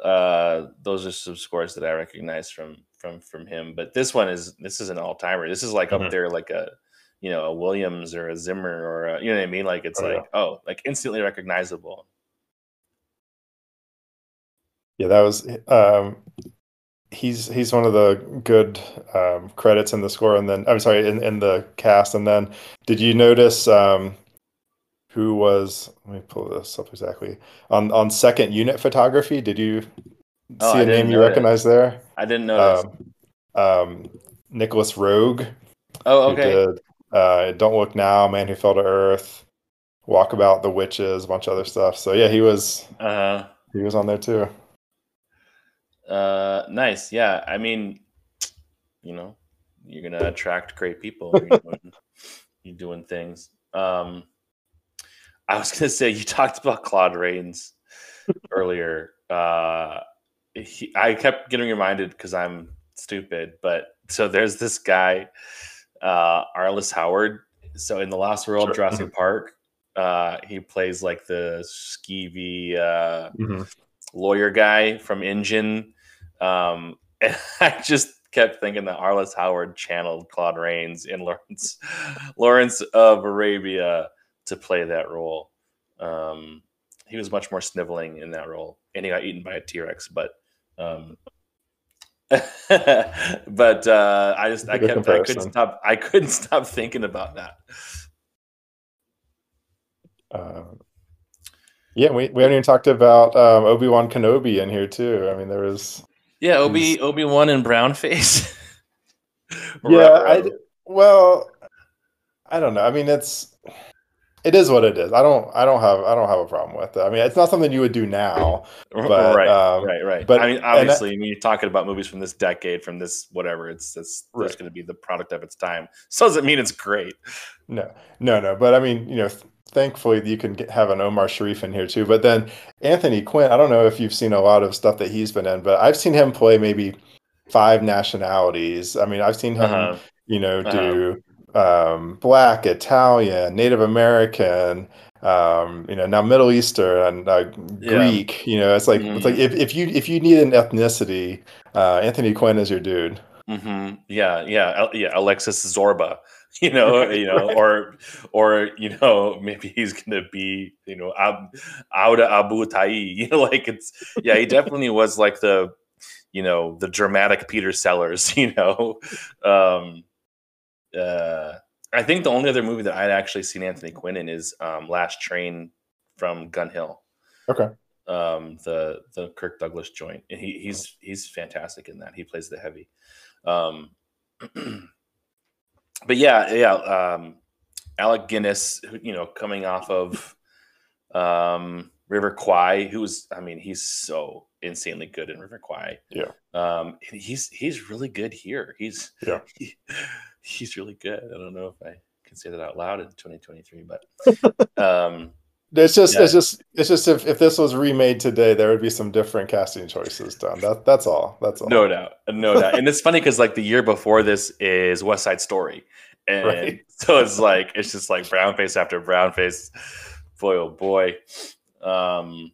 uh those are some scores that i recognize from from from him but this one is this is an all-timer this is like Mhm. up there like a you know a Williams or a Zimmer or a, you know what I mean. Like it's Oh, yeah. like oh like instantly recognizable. Yeah, that was um he's he's one of the good um credits in the score and then I'm sorry in, in the cast and then did you notice um who was let me pull this up exactly on on second unit photography did you Oh, see a name you recognize there I didn't know. um, um Nicolas Roeg oh okay. did uh Don't Look Now Man Who Fell to Earth Walkabout the Witches a bunch of other stuff so yeah he was Uh he was on there too uh nice. Yeah. I mean, you know, you're gonna attract great people. You're doing, you're doing things. Um I was gonna say you talked about Claude Rains earlier. Uh he, I kept getting reminded because I'm stupid, but so there's this guy, uh, Arliss Howard. So in the Lost World, Sure. Jurassic Park, uh, he plays like the skeevy uh, lawyer guy from InGen. Um, and I just kept thinking that Arliss Howard channeled Claude Rains in Lawrence Lawrence of Arabia to play that role. Um, he was much more sniveling in that role, and he got eaten by a T Rex. But um, but uh, I just I kept I couldn't stop I couldn't stop thinking about that. Um, yeah, we, we haven't even talked about um, Obi Wan Kenobi in here too. I mean, there was Yeah, Obi Obi Wan and brown face. yeah. I well, I don't know. I mean, it's it is what it is. I don't I don't have I don't have a problem with it. I mean, it's not something you would do now. but, right, um, right, right. but- I mean, I- obviously, when you're talking about movies from this decade, from this whatever, it's it's Right. just going to be the product of its time. So doesn't mean it's great. No, no, no. But I mean, you know, thankfully you can get, have an Omar Sharif in here too. But then Anthony Quinn, I don't know if you've seen a lot of stuff that he's been in, but I've seen him play maybe five nationalities. I mean, I've seen him, Uh-huh. you know, Uh-huh. Um, Black, Italian, Native American. Um, you know, now Middle Eastern and uh, Yeah. Greek. You know, it's like it's like Mhm. if, if you if you need an ethnicity, uh, Anthony Quinn is your dude. hmm Yeah, yeah, yeah. Alexis Zorba, you know, you know, Right. or or you know, maybe he's gonna be, you know, Ab- Auda Abu Tayi. You know, like it's yeah, he definitely was like the, you know, the dramatic Peter Sellers. You know, um, uh, I think the only other movie that I'd actually seen Anthony Quinn in is um, Last Train from Gun Hill. Okay. um, the the Kirk Douglas joint. And he he's he's fantastic in that. He plays the heavy. Um, but yeah, yeah. Um, Alec Guinness, you know, coming off of um, River Kwai, who's I mean, he's so insanely good in River Kwai. Yeah. Um, he's he's really good here. He's Yeah. he- he's really good. I don't know if I can say that out loud in 2023, but um, It's just, Yeah. it's just, it's just. If, if this was remade today, there would be some different casting choices done. That that's all. That's all. No doubt, no doubt. And it's funny because like the year before this is West Side Story, and Right. so it's like it's just like brown face after brown face. Boy, oh boy. Um,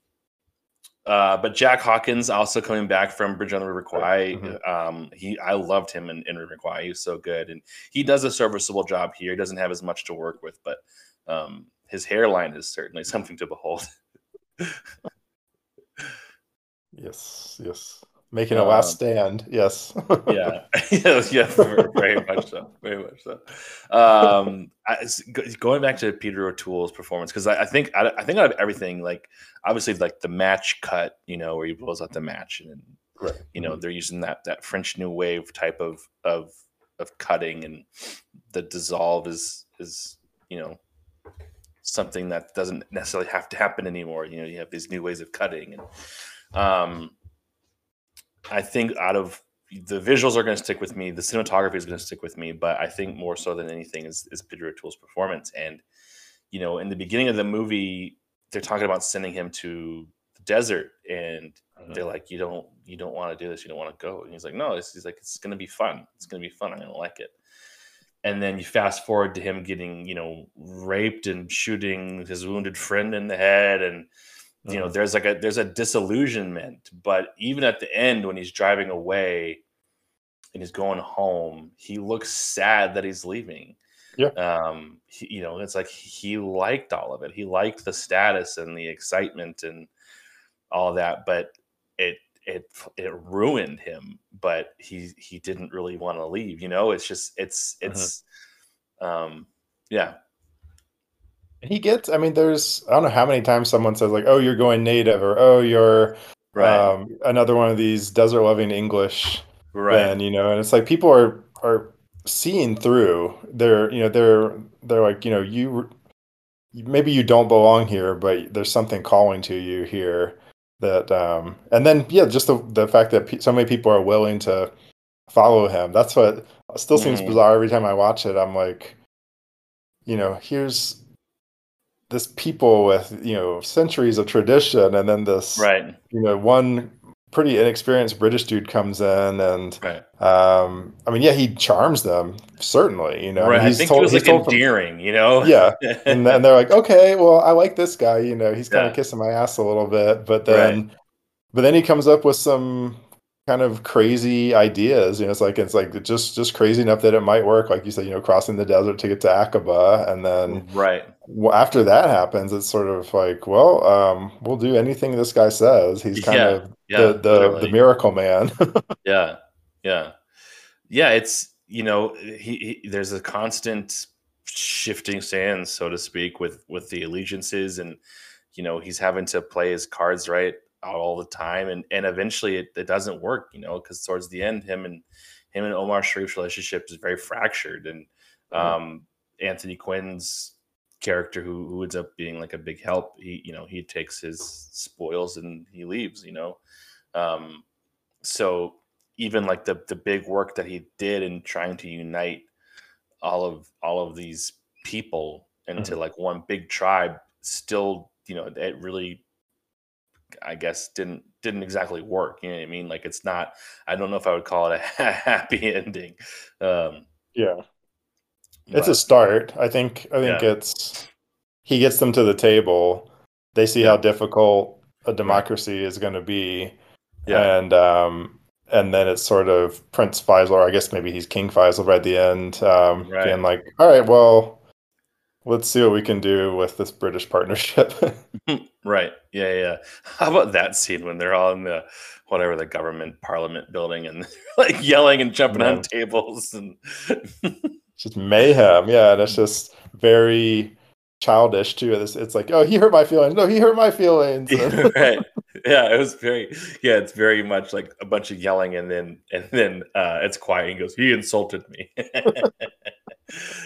uh, but Jack Hawkins also coming back from Bridge on the River Kwai. Mhm. Um, he I loved him in, in River Kwai. He was so good, and he does a serviceable job here. He doesn't have as much to work with, but um, his hairline is certainly something to behold. Yes, yes. Making a last Um, stand. Yes. yeah, yeah, very much so, very much so. Um, I, going back to Peter O'Toole's performance because I, I think I, I think out of everything, like obviously like the match cut, you know, where he blows out the match, and right. you know they're using that that French New Wave type of of of cutting, and the dissolve is is you know something that doesn't necessarily have to happen anymore. You know, you have these new ways of cutting, and um, I think out of the visuals are going to stick with me, the cinematography is going to stick with me, but I think more so than anything is is Peter O'Toole's performance. And you know, in the beginning of the movie, they're talking about sending him to the desert, and mm-hmm. they're like, "You don't, you don't want to do this. You don't want to go." And he's like, "No, this is like it's going to be fun. It's going to be fun. I'm going to like it." And then you fast forward to him getting, you know, raped and shooting his wounded friend in the head, and you know, Mhm. there's like a there's a disillusionment. But even at the end, when he's driving away and he's going home, he looks sad that he's leaving. Yeah. Um, he, you know, it's like he liked all of it. He liked the status and the excitement and all that, but it it it ruined him. But he he didn't really want to leave. You know, it's just it's Mm-hmm. it's um yeah He gets. I mean, there's. I don't know how many times someone says like, "Oh, you're going native," or "Oh, you're right um, another one of these desert loving English." right you know, and it's like people are are seeing through. They're you know they're they're like you know you maybe you don't belong here, but there's something calling to you here. That um and then yeah, just the the fact that pe- so many people are willing to follow him. That's what still seems Mhm. bizarre every time I watch it. I'm like, you know, here's this people with you know centuries of tradition, and then this right you know one pretty inexperienced British dude comes in, and right um, I mean, yeah, he charms them certainly. You know, right. I he's think told, it was he's like told from- endearing. You know. yeah, and then they're like, okay, well, I like this guy. You know, he's kind Yeah. of kissing my ass a little bit, but then, but then he comes up with some kind of crazy ideas. You know, it's like it's like just just crazy enough that it might work. Like you said, you know, crossing the desert to get to Aqaba, and then right. after that happens, it's sort of like, well, um, we'll do anything this guy says. He's kind Yeah, of Yeah. the the, literally. the miracle man. Yeah, yeah, yeah. It's you know he, he there's a constant shifting sands, so to speak, with with the allegiances, and you know he's having to play his cards right all the time, and and eventually it, it doesn't work, you know, because towards the end, him and him and Omar Sharif's relationship is very fractured, and um, Anthony Quinn's character who, who ends up being like a big help he you know he takes his spoils and he leaves you know? Um so even like the the big work that he did in trying to unite all of all of these people into like one big tribe still you know it really i guess didn't didn't exactly work you know what i mean like it's not i don't know if i would call it a happy ending um yeah, it's a start. I think. I think Yeah. it's he gets them to the table. They see how difficult a democracy is going to be, yeah and um, and then it's sort of Prince Faisal, or I guess maybe he's King Faisal right at the end, um, Right. being like, all right, well, let's see what we can do with this British partnership. Right. Yeah, yeah. How about that scene when they're all in the whatever the government parliament building and like yelling and jumping on tables and just mayhem. Yeah, and it's just very childish too. It's, it's like, oh, he hurt my feelings. No, he hurt my feelings. Right. Yeah, it was very yeah, it's very much like a bunch of yelling and then and then uh it's quiet and goes, He insulted me.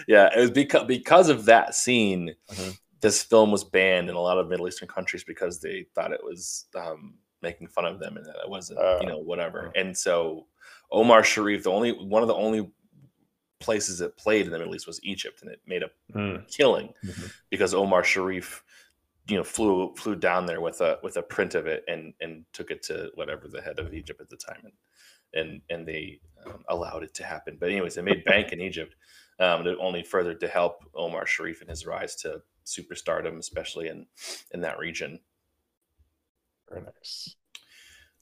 Yeah, it was because because of that scene, Mhm. this film was banned in a lot of Middle Eastern countries because they thought it was um making fun of them and that it wasn't, Uh, you know, whatever. And so Omar Sharif, the only one of the only places it played in the Middle East was Egypt, and it made a Mm. killing Mhm. because Omar Sharif, you know, flew flew down there with a with a print of it and and took it to whatever the head of Egypt at the time, and and and they um, allowed it to happen. But anyways, it made bank in Egypt. Um, it only further to help Omar Sharif in his rise to superstardom, especially in in that region. Very nice.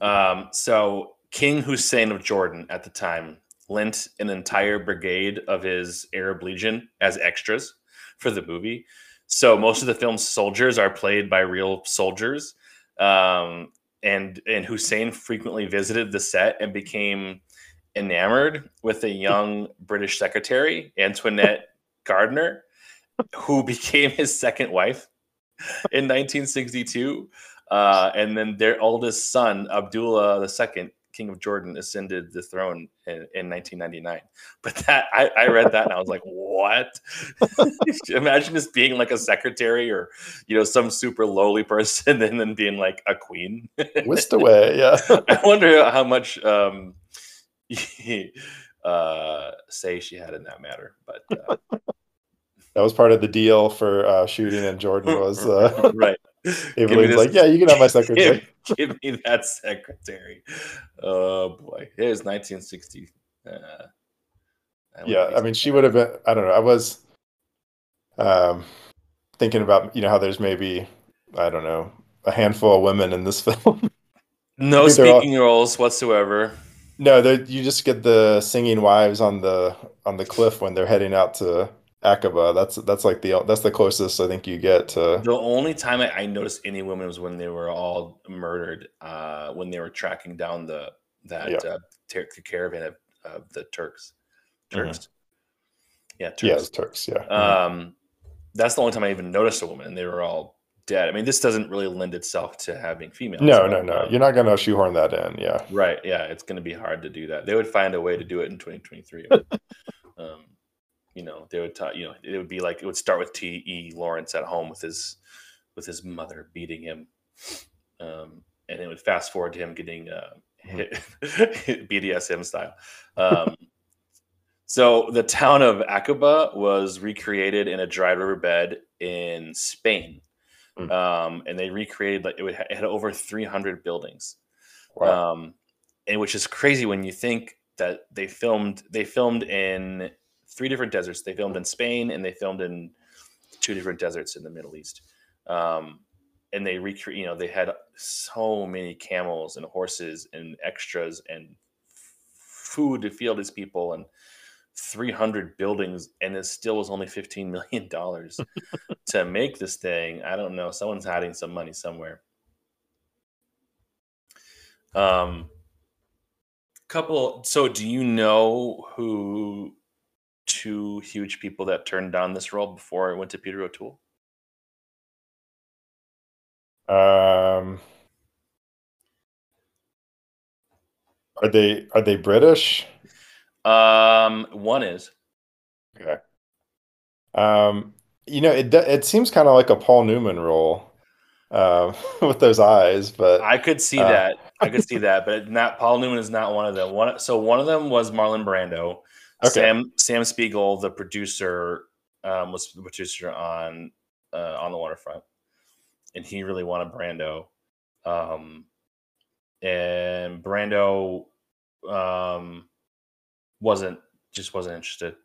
Um, so King Hussein of Jordan at the time lent an entire brigade of his Arab legion as extras for the movie. So most of the film's soldiers are played by real soldiers. Um, and and Hussein frequently visited the set and became enamored with a young British secretary, Antoinette Gardiner, who became his second wife in 1962. Uh, and then their oldest son, Abdullah II, King of Jordan, ascended the throne in, in 1999. But that I, I read that and I was like, what? Imagine just being like a secretary or you know some super lowly person and then being like a queen. Whisked away. Yeah. I wonder how much um, uh, say she had in that matter. But uh, that was part of the deal for uh, shooting and Jordan was uh, right. Give me Evelyn's like, yeah, you can have my secretary. Give, give me that secretary. Oh boy, here's 1960. Uh, that would yeah i mean she would have been i don't know i was um thinking about you know how there's maybe i don't know a handful of women in this film no I all- speaking roles whatsoever. No you just get the singing wives on the on the cliff when they're heading out to Aqaba. That's that's like the that's the closest I think you get to. The only time I, I noticed any women was when they were all murdered. Uh, when they were tracking down the that Yeah. uh, ter- caravan of, of the Turks. Mhm. Turks. Yeah, Turks. Yeah, Turks. Yeah. Um, that's the only time I even noticed a woman, and they were all dead. I mean, this doesn't really lend itself to having females. no, no, no. You're not gonna shoehorn that in. Yeah. Right. Yeah, it's going to be hard to do that. They would find a way to do it in 2023. um, you know, they would ta- you know, it would be like it would start with T. E. Lawrence at home with his with his mother beating him, um, and it would fast forward to him getting uh, hit, BDSM style. Um, so the town of Aqaba was recreated in a dry riverbed in Spain. Hmm. Um, and they recreated like it, would, it had over 300 buildings Wow. um, and which is crazy when you think that they filmed they filmed in three different deserts. They filmed in Spain and they filmed in two different deserts in the Middle East. Um, and they recreate, you know, they had so many camels and horses and extras and food to feed these people and 300 buildings and it still was only 15 million dollars to make this thing. I don't know. Someone's hiding some money somewhere. Um couple so do you know who two huge people that turned down this role before it went to peter o'toole? Um, are they are they British? Um one is Okay. Um, you know, it it seems kind of like a Paul Newman role, um, with those eyes, but i could see Uh. that i could see that but not paul newman is not one of them one so one of them was marlon brando Okay. sam sam spiegel the producer um, was the producer on uh, on the waterfront and he really wanted brando um, and brando um, wasn't just wasn't interested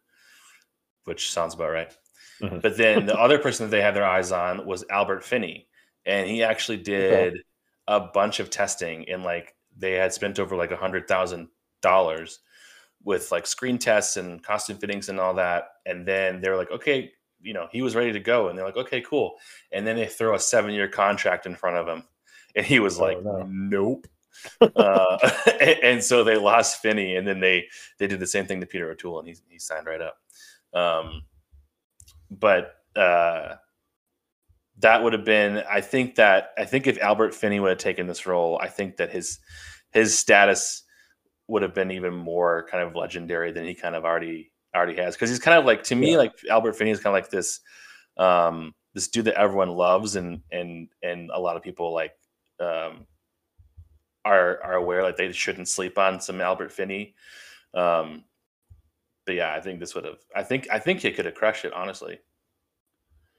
which sounds about right Mhm. but then the other person that they had their eyes on was albert finney and he actually did a bunch of testing and like they had spent over like a hundred thousand dollars with like screen tests and costume fittings and all that and then they're like okay you know he was ready to go and they're like okay cool and then they throw a seven year contract in front of him and he was Oh, like no. nope uh, and, and so they lost Finney, and then they they did the same thing to Peter O'Toole, and he he signed right up. Um, but uh, that would have been, I think that I think if Albert Finney would have taken this role, I think that his his status would have been even more kind of legendary than he kind of already already has because he's kind of like to me Yeah. like Albert Finney is kind of like this um this dude that everyone loves and and and a lot of people like um are are aware like they shouldn't sleep on some Albert Finney. Um, but yeah, I think this would have. I think I think he could have crushed it. Honestly,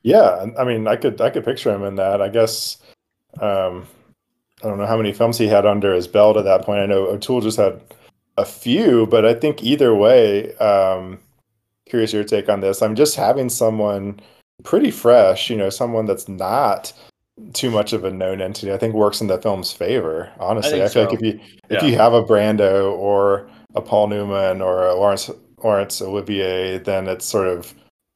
yeah, I mean, I could I could picture him in that. I guess um, I don't know how many films he had under his belt at that point. I know O'Toole just had a few, but I think either way, um, curious your take on this. I'm just having someone pretty fresh, you know, someone that's not too much of a known entity. I think works in the film's favor. Honestly, I, think feel so. like if you if Yeah. you have a Brando or a Paul Newman or a Lawrence Laurence Olivier, then it sort of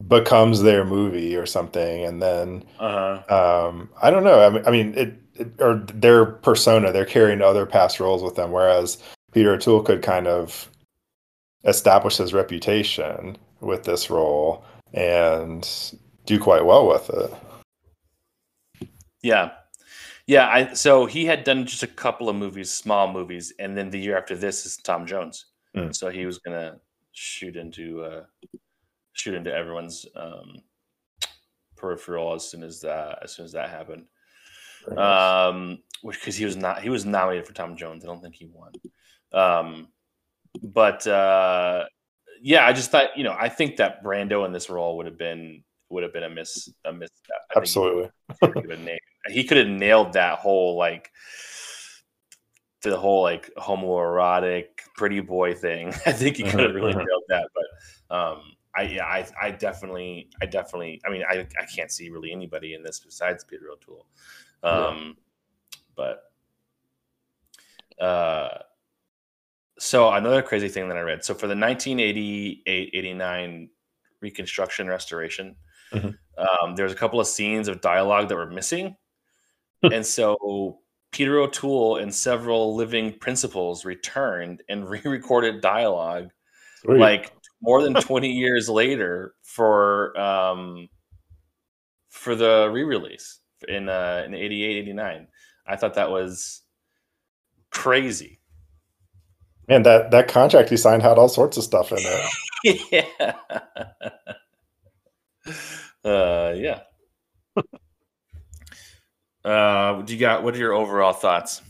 becomes their movie or something, and then uh huh. um, I don't know. I mean, I mean, it, it or their persona, they're carrying other past roles with them, whereas Peter O'Toole could kind of establish his reputation with this role and do quite well with it. Yeah, yeah. I so he had done just a couple of movies, small movies, and then the year after this is Tom Jones. Mm. So he was gonna shoot into uh, shoot into everyone's um, peripheral as soon as that as soon as that happened. Nice. um, which because he was not he was nominated for Tom Jones. I don't think he won. Um, but uh, yeah, I just thought you know I think that Brando in this role would have been would have been a miss a misstep. I Absolutely. he could have nailed, he could have nailed that whole like the whole like homoerotic pretty boy thing. I think he could have really Mhm, mhm. nailed that. But um, I yeah I, I definitely I definitely I mean I I can't see really anybody in this besides Peter O'Toole. Yeah. Um, but uh, so another crazy thing that I read. So for the 1988 89 reconstruction restoration. Mhm. Um, there's a couple of scenes of dialogue that were missing, and so Peter O'Toole and several living principals returned and re-recorded dialogue Sweet. like more than 20 years later for um for the re-release in uh in 88 89 i thought that was crazy man, that that contract he signed had all sorts of stuff in it. yeah uh yeah uh do you got what are your overall thoughts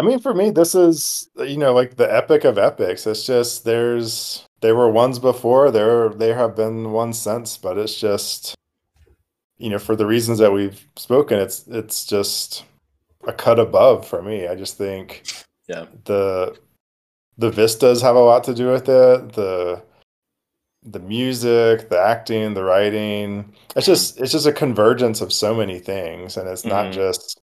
I mean, for me, this is you know like the epic of epics. It's just there's there were ones before, there there have been ones since, but it's just you know for the reasons that we've spoken, it's it's just a cut above for me. I just think yeah the the vistas have a lot to do with it. The the music, the acting, the writing. It's just it's just a convergence of so many things, and it's not Mhm. just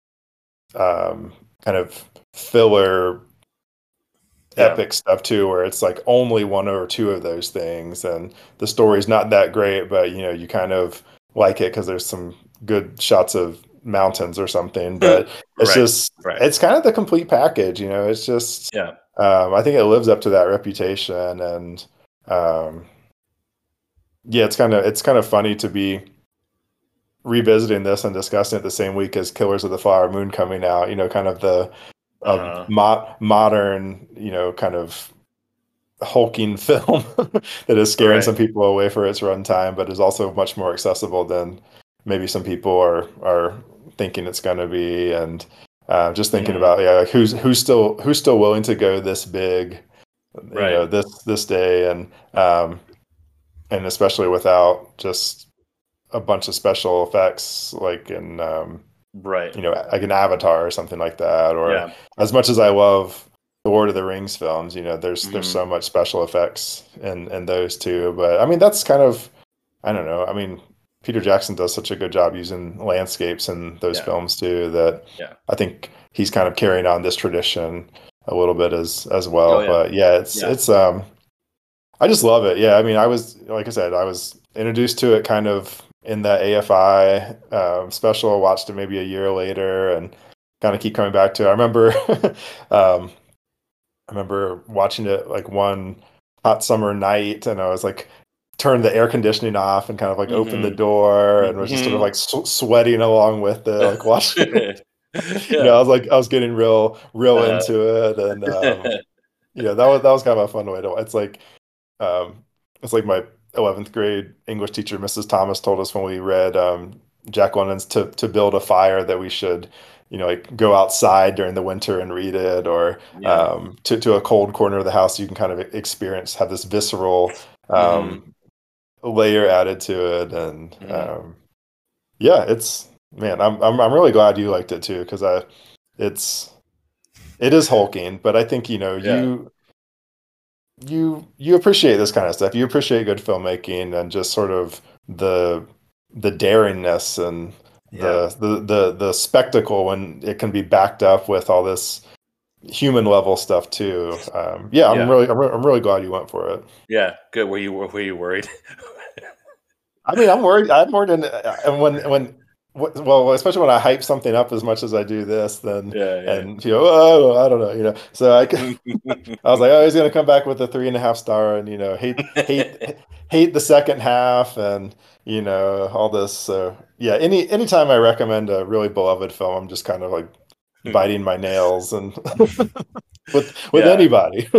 um, kind of filler Yeah. epic stuff too, where it's like only one or two of those things, and the story's not that great, but you know you kind of like it because there's some good shots of mountains or something. But it's Right, just right. it's kind of the complete package, you know. It's just yeah um, I think it lives up to that reputation, and um, yeah, it's kind of it's kind of funny to be revisiting this and discussing it the same week as Killers of the Flower Moon coming out. You know, kind of the of Uh-huh. mo- modern, you know, kind of hulking film that is scaring Right. some people away for its runtime, but is also much more accessible than maybe some people are are thinking it's going to be. And uh, just thinking Mhm. about yeah, like who's who's still who's still willing to go this big, you Right. know, this this day, and um, and especially without just a bunch of special effects like in um, right you know like an Avatar or something like that, or yeah as much as I love the Lord of the Rings films, you know, there's there's Mhm. so much special effects in in those too. But I mean, that's kind of I don't know. I mean, Peter Jackson does such a good job using landscapes in those Yeah. films too that Yeah. I think he's kind of carrying on this tradition a little bit as as well. Oh. But yeah, it's it's um I just love it. Yeah, I mean, I was like I said, I was introduced to it kind of in the AFI um, special. Watched it maybe a year later, and kind of keep coming back to. it. I remember, um, I remember watching it like one hot summer night, and I was like turned the air conditioning off and kind of like opened the Mhm. door and was just sort of Mhm. like sw- sweating along with it, like watching. it. yeah You know, I was like, I was getting real, real Uh, into it, and um, yeah, that was that was kind of a fun way to. It's like, um, it's like my eleventh grade English teacher, Mrs. Thomas, told us when we read um, Jack London's "To to Build a Fire" that we should, you know, like go outside during the winter and read it, or yeah. um, to to a cold corner of the house. You can kind of experience have this visceral um, layer added to it, and Mhm. um, yeah, it's man, I'm I'm I'm really glad you liked it too because I, it's it is hulking, but I think you know Yeah. you you you appreciate this kind of stuff. You appreciate good filmmaking and just sort of the the daringness and the, the the the spectacle when it can be backed up with all this human level stuff too. Um, yeah, I'm Yeah. really I'm, re- I'm really glad you went for it. yeah good were you were you worried I mean, I'm worried. I'm worried, in, and when when well, especially when I hype something up as much as I do this, then yeah, yeah. and you know, oh, I don't know, you know. So I, can- I was like, oh, he's gonna come back with a three and a half star, and you know, hate hate hate the second half, and you know, all this. So yeah, any anytime I recommend a really beloved film, I'm just kind of like biting my nails and with with Yeah. anybody.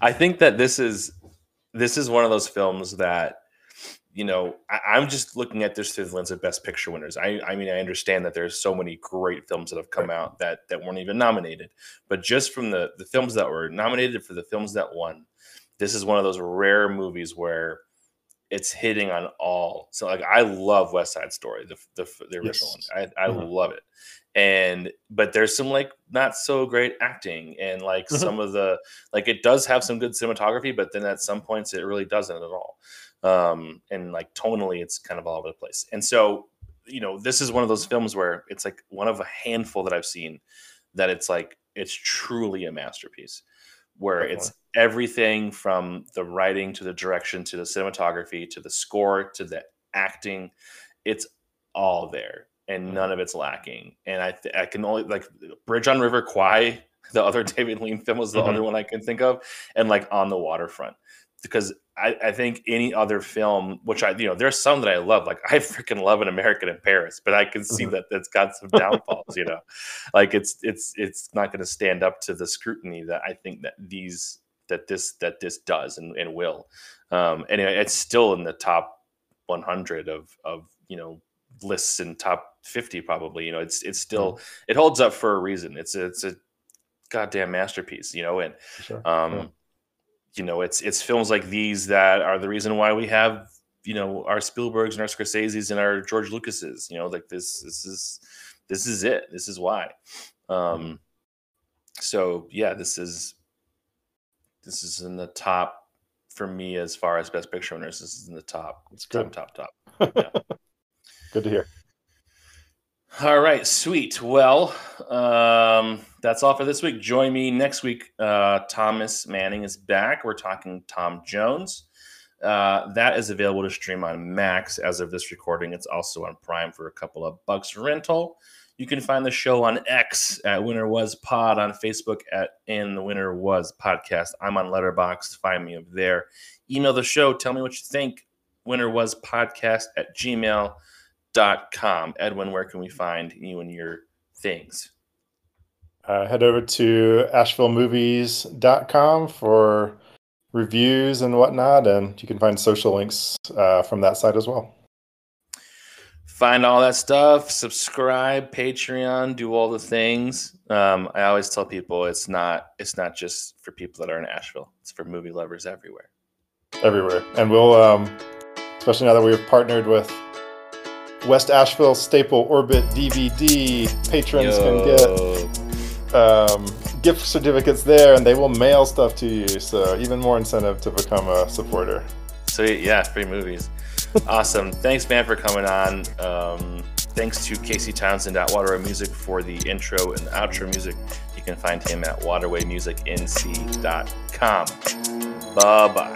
I think that this is this is one of those films that you know I, I'm just looking at this through the lens of Best Picture winners. I I mean I understand that there's so many great films that have come out that that weren't even nominated, but just from the the films that were nominated for the films that won, this is one of those rare movies where it's hitting on all. So like I love West Side Story, the the, the original Yes. one. I I Mhm. love it. And but there's some like not so great acting and like Mhm. some of the like it does have some good cinematography, but then at some points it really doesn't at all. Um, and like tonally, it's kind of all over the place. And so, you know, this is one of those films where it's like one of a handful that I've seen that it's like it's truly a masterpiece. where Definitely. it's everything from the writing to the direction to the cinematography to the score to the acting. It's all there and none of it's lacking. And I th- I can only like Bridge on River Kwai, the other David Lean film was the mm-hmm. other one I can think of, and like on the waterfront. Because I, I, think any other film, which I you know, there's some that I love, like I freaking love an American in Paris, but I can see mm-hmm. that that's got some downfalls, you know, like it's it's it's not going to stand up to the scrutiny that I think that these that this that this does and, and will. Um, anyway, it's still in the top 100 of of you know lists in top 50 probably you know it's it's still mm. it holds up for a reason it's it's a goddamn masterpiece you know and sure. um yeah. You know it's it's films like these that are the reason why we have you know our Spielbergs and our Scorseses and our George Lucases you know like this this is this is it. This is why. Um so yeah this is this is in the top for me as far as best picture winners. This is in the top it's good. top top top. Yeah. Good to hear. All right, sweet. Well, um, that's all for this week. Join me next week. Uh, Thomas Manning is back. We're talking Tom Jones. Uh, that is available to stream on Max as of this recording. It's also on Prime for a couple of bucks rental. You can find the show on X at Winner Was Pod, on Facebook at In the Winner Was Podcast. I'm on Letterboxd. Find me up there. Email the show. Tell me what you think. Winner Was Podcast at Gmail dot com. Edwin, where can we find you and your things? Uh, head over to ashevillemovies.com for reviews and whatnot, and you can find social links uh, from that site as well. Find all that stuff, subscribe, Patreon, do all the things. Um, I always tell people it's not it's not just for people that are in Asheville; it's for movie lovers everywhere. Everywhere, and we'll um, especially now that we've partnered with West Asheville Staple Orbit DVD. Patrons Yo. can get um, gift certificates there, and they will mail stuff to you. So even more incentive to become a supporter. Sweet, yeah, free movies. awesome. Thanks, man, for coming on. Um, thanks to Casey Townsend at Waterway Music for the intro and the outro music. You can find him at waterwaymusicnc.com. Bye bye.